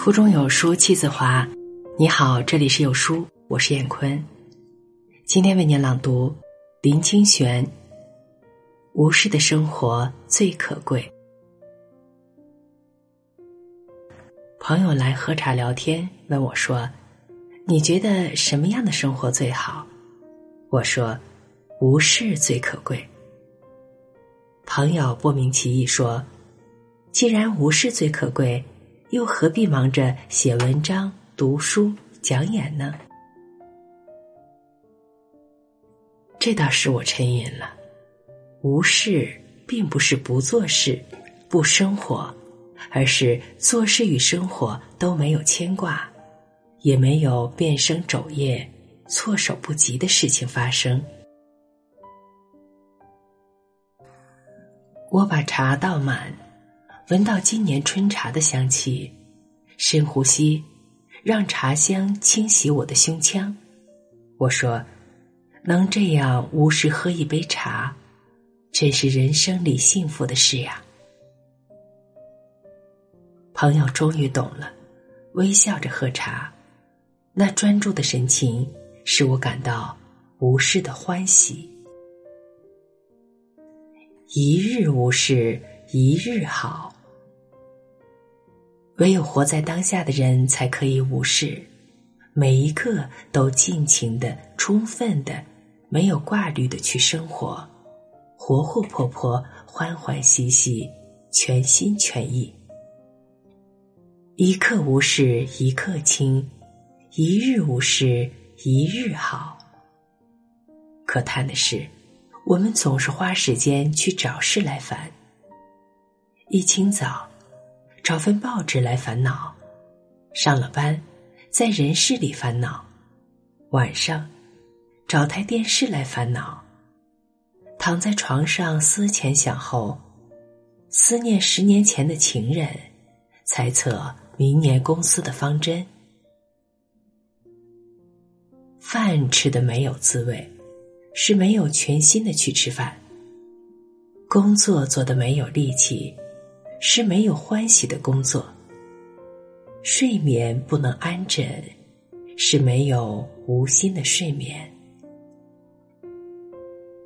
腹中有书气自华。你好，这里是有书，我是燕坤。今天为您朗读林清玄。无事的生活最可贵。朋友来喝茶聊天，问我说：“你觉得什么样的生活最好？”我说：“无事最可贵。”朋友不明其意说：“既然无事最可贵。”又何必忙着写文章、读书、讲演呢？这倒使我沉吟了。无事并不是不做事、不生活，而是做事与生活都没有牵挂，也没有变生昼夜、措手不及的事情发生。我把茶倒满。闻到今年春茶的香气，深呼吸，让茶香清洗我的胸腔。我说：“能这样无事喝一杯茶，真是人生里幸福的事呀。”朋友终于懂了，微笑着喝茶，那专注的神情使我感到无事的欢喜。一日无事，一日好。唯有活在当下的人，才可以无视，每一刻都尽情的、充分的、没有挂虑的去生活，活活泼泼、欢欢喜喜、全心全意。一刻无事一刻轻，一日无事一日好。可叹的是，我们总是花时间去找事来烦。一清早。找份报纸来烦恼，上了班，在人事里烦恼；晚上，找台电视来烦恼。躺在床上思前想后，思念十年前的情人，猜测明年公司的方针。饭吃的没有滋味，是没有全心的去吃饭；工作做的没有力气。是没有欢喜的工作，睡眠不能安枕，是没有无心的睡眠。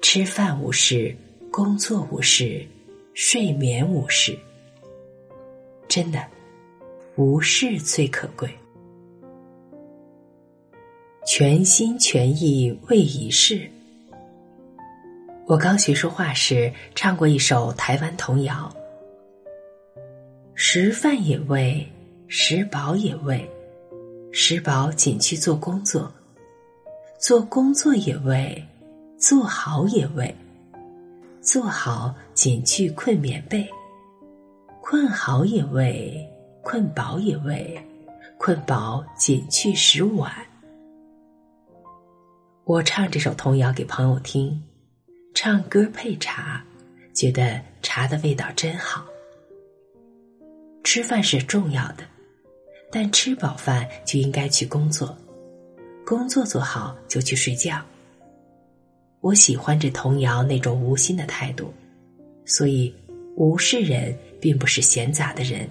吃饭无事，工作无事，睡眠无事。真的，无事最可贵。全心全意为一事。我刚学说话时，唱过一首台湾童谣。食饭也喂，食饱也喂，食饱仅去做工作；做工作也为，做好也为，做好仅去困棉被；困好也为，困饱也为，困饱仅去食碗。我唱这首童谣给朋友听，唱歌配茶，觉得茶的味道真好。吃饭是重要的，但吃饱饭就应该去工作，工作做好就去睡觉。我喜欢这童谣那种无心的态度，所以无事人并不是闲杂的人，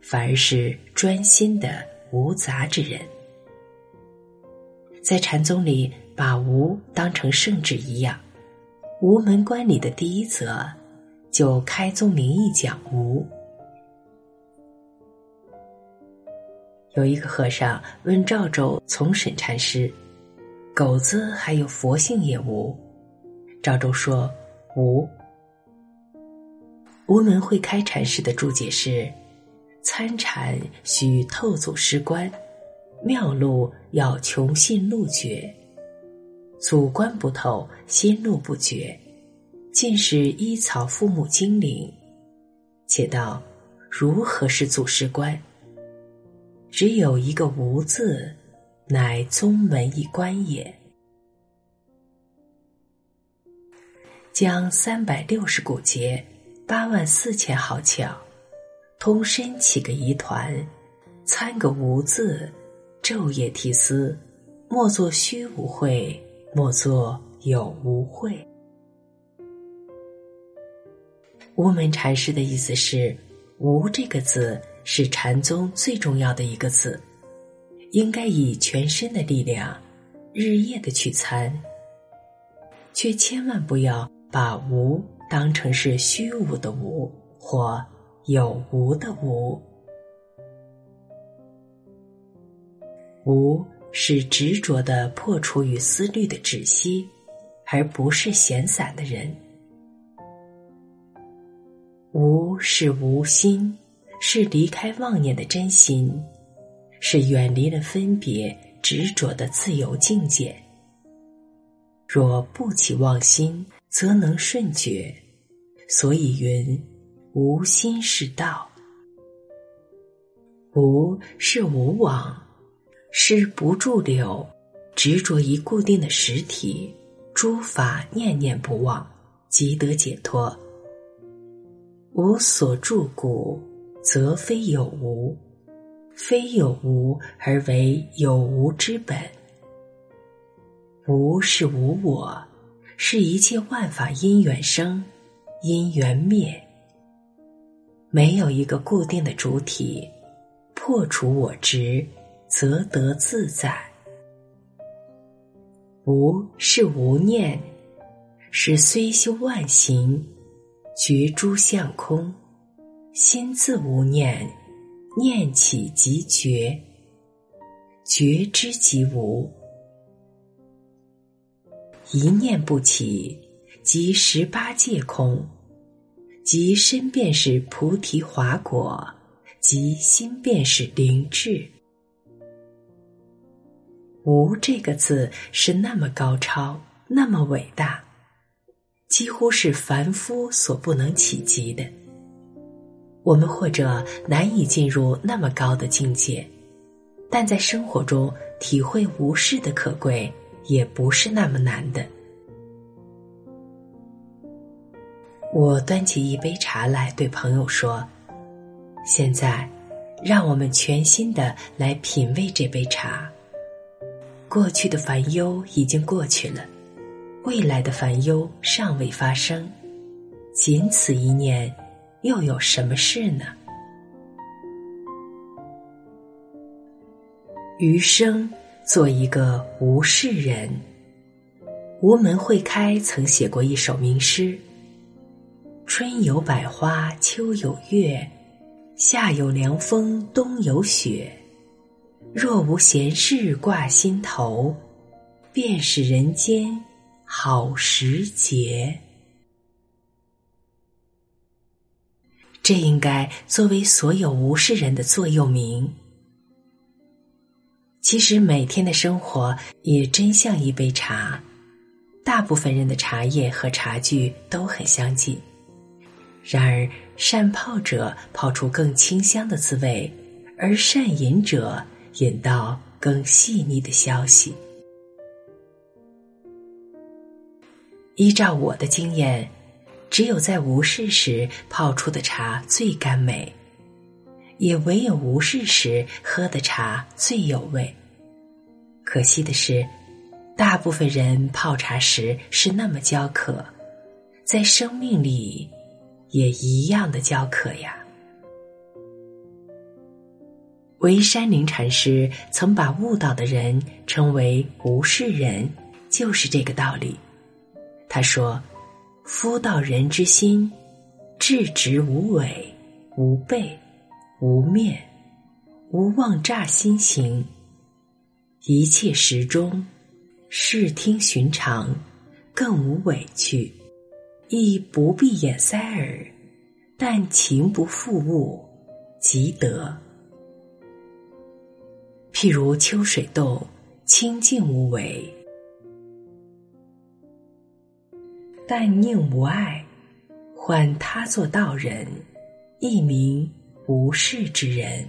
反而是专心的无杂之人。在禅宗里，把无当成圣旨一样，无门关里的第一则，就开宗明义讲无。有一个和尚问赵州从审禅师：“狗子还有佛性也无？”赵州说：“无。”无门会开禅师的注解是：“参禅需透祖师观，妙路要穷信路绝。祖观不透，心路不绝，尽是依草父母精灵。且道如何是祖师观？”只有一个“无”字，乃宗门一关也。将三百六十骨节，八万四千毫窍，通身起个疑团，参个“无”字，昼夜提思，莫作虚无会，莫作有无会。无门禅师的意思是：“无”这个字。是禅宗最重要的一个字，应该以全身的力量，日夜的去参，却千万不要把无当成是虚无的无或有无的无。无是执着的破除与思虑的止息，而不是闲散的人。无是无心，是离开妄念的真心，是远离了分别执着的自由境界。若不起妄心，则能顺觉。所以云：无心是道。无是无往。是不驻留，执着于固定的实体，诸法念念不忘，即得解脱。无所住故，则非有无；非有无而为有无之本。无是无我，是一切万法因缘生，因缘灭。没有一个固定的主体，破除我执。则得自在。无是无念，是虽修万行，觉诸相空，心自无念，念起即觉，觉知即无。一念不起，即十八界空，即身便是菩提华果，即心便是灵智。无这个字是那么高超，那么伟大，几乎是凡夫所不能企及的。我们或者难以进入那么高的境界，但在生活中体会无事的可贵，也不是那么难的。我端起一杯茶来，对朋友说：“现在，让我们全心的来品味这杯茶。”过去的烦忧已经过去了，未来的烦忧尚未发生，仅此一念，又有什么事呢？余生做一个无事人。无门会开曾写过一首名诗：“春有百花，秋有月，夏有凉风，冬有雪。”若无闲事挂心头，便是人间好时节。这应该作为所有无事人的座右铭。其实每天的生活也真像一杯茶，大部分人的茶叶和茶具都很相近，然而善泡者泡出更清香的滋味，而善饮者。引到更细腻的消息。依照我的经验，只有在无事时泡出的茶最甘美，也唯有无事时喝的茶最有味。可惜的是，大部分人泡茶时是那么焦渴，在生命里也一样的焦渴呀。唯山林禅师曾把悟道的人称为无事人，就是这个道理。他说：“夫道人之心，至直无伪，无背，无面，无妄诈心行。一切时中，视听寻常，更无委屈，亦不必掩塞耳。但情不负物，即得。”譬如秋水洞，清净无为；但宁无爱，唤他作道人，一名无事之人。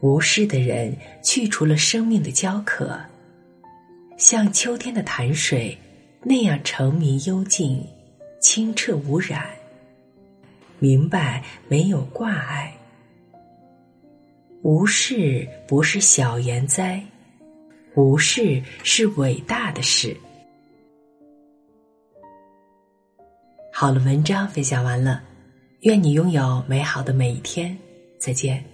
无事的人去除了生命的焦渴，像秋天的潭水那样澄明幽静、清澈无染。明白没有挂碍，无事不是小言哉，无事是伟大的事。好了，文章分享完了，愿你拥有美好的每一天。再见。